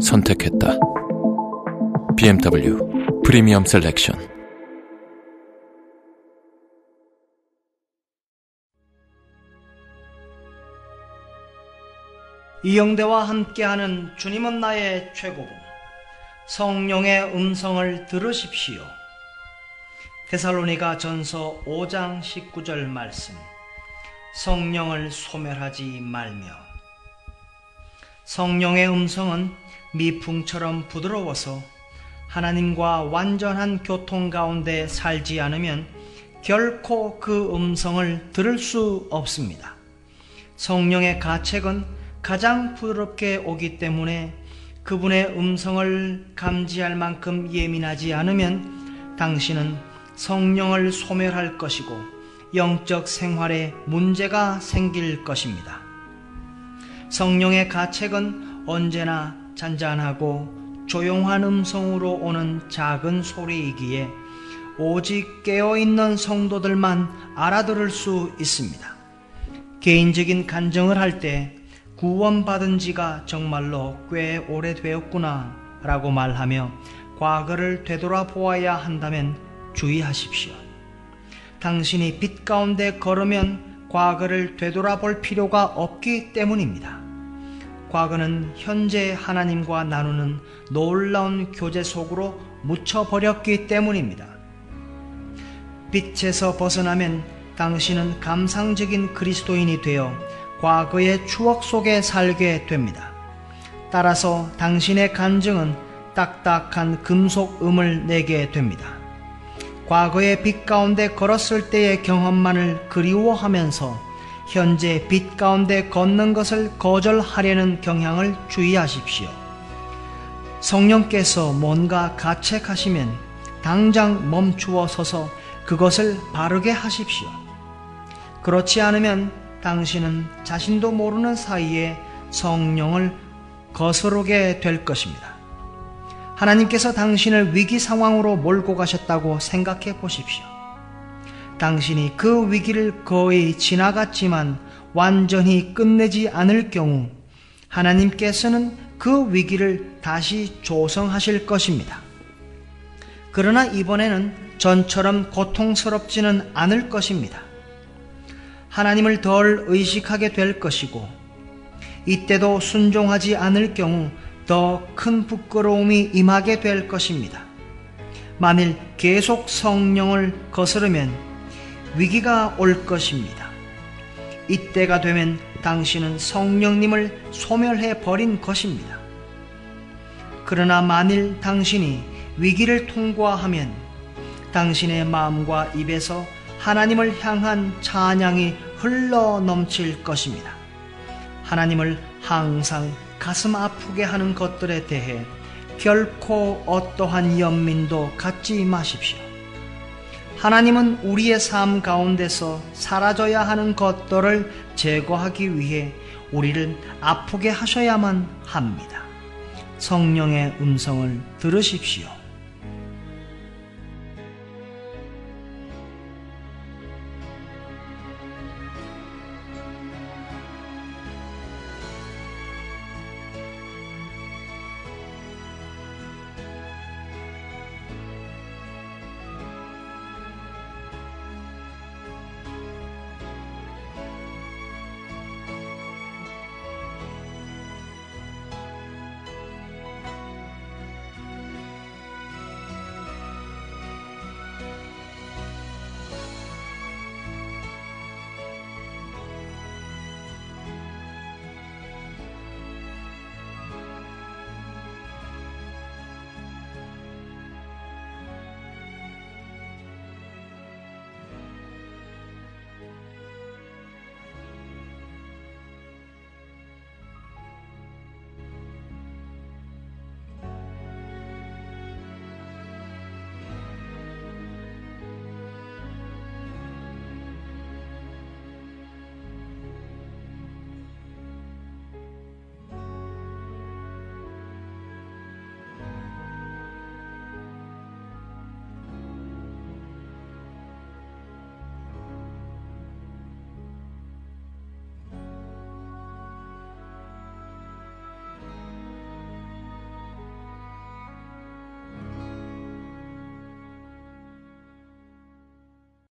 선택했다. BMW Premium Selection 이영대와 함께하는 주님은 나의 최고봉 성령의 음성을 들으십시오. 데살로니가 전서 5장 19절 말씀 성령을 소멸하지 말며 성령의 음성은 미풍처럼 부드러워서 하나님과 완전한 교통 가운데 살지 않으면 결코 그 음성을 들을 수 없습니다. 성령의 가책은 가장 부드럽게 오기 때문에 그분의 음성을 감지할 만큼 예민하지 않으면 당신은 성령을 소멸할 것이고 영적 생활에 문제가 생길 것입니다. 성령의 가책은 언제나 잔잔하고 조용한 음성으로 오는 작은 소리이기에 오직 깨어있는 성도들만 알아들을 수 있습니다. 개인적인 간증을 할 때 구원받은 지가 정말로 꽤 오래되었구나 라고 말하며 과거를 되돌아보아야 한다면 주의하십시오. 당신이 빛 가운데 걸으면 과거를 되돌아볼 필요가 없기 때문입니다. 과거는 현재 하나님과 나누는 놀라운 교제 속으로 묻혀버렸기 때문입니다. 빛에서 벗어나면 당신은 감상적인 그리스도인이 되어 과거의 추억 속에 살게 됩니다. 따라서 당신의 간증은 딱딱한 금속 음을 내게 됩니다. 과거의 빛 가운데 걸었을 때의 경험만을 그리워하면서 현재 빛 가운데 걷는 것을 거절하려는 경향을 주의하십시오. 성령께서 뭔가 가책하시면 당장 멈추어 서서 그것을 바르게 하십시오. 그렇지 않으면 당신은 자신도 모르는 사이에 성령을 거스르게 될 것입니다. 하나님께서 당신을 위기 상황으로 몰고 가셨다고 생각해 보십시오. 당신이 그 위기를 거의 지나갔지만 완전히 끝내지 않을 경우 하나님께서는 그 위기를 다시 조성하실 것입니다. 그러나 이번에는 전처럼 고통스럽지는 않을 것입니다. 하나님을 덜 의식하게 될 것이고 이때도 순종하지 않을 경우 더 큰 부끄러움이 임하게 될 것입니다. 만일 계속 성령을 거스르면 위기가 올 것입니다. 이때가 되면 당신은 성령님을 소멸해 버린 것입니다. 그러나 만일 당신이 위기를 통과하면 당신의 마음과 입에서 하나님을 향한 찬양이 흘러 넘칠 것입니다. 하나님을 항상 가슴 아프게 하는 것들에 대해 결코 어떠한 연민도 갖지 마십시오. 하나님은 우리의 삶 가운데서 사라져야 하는 것들을 제거하기 위해 우리를 아프게 하셔야만 합니다. 성령의 음성을 들으십시오.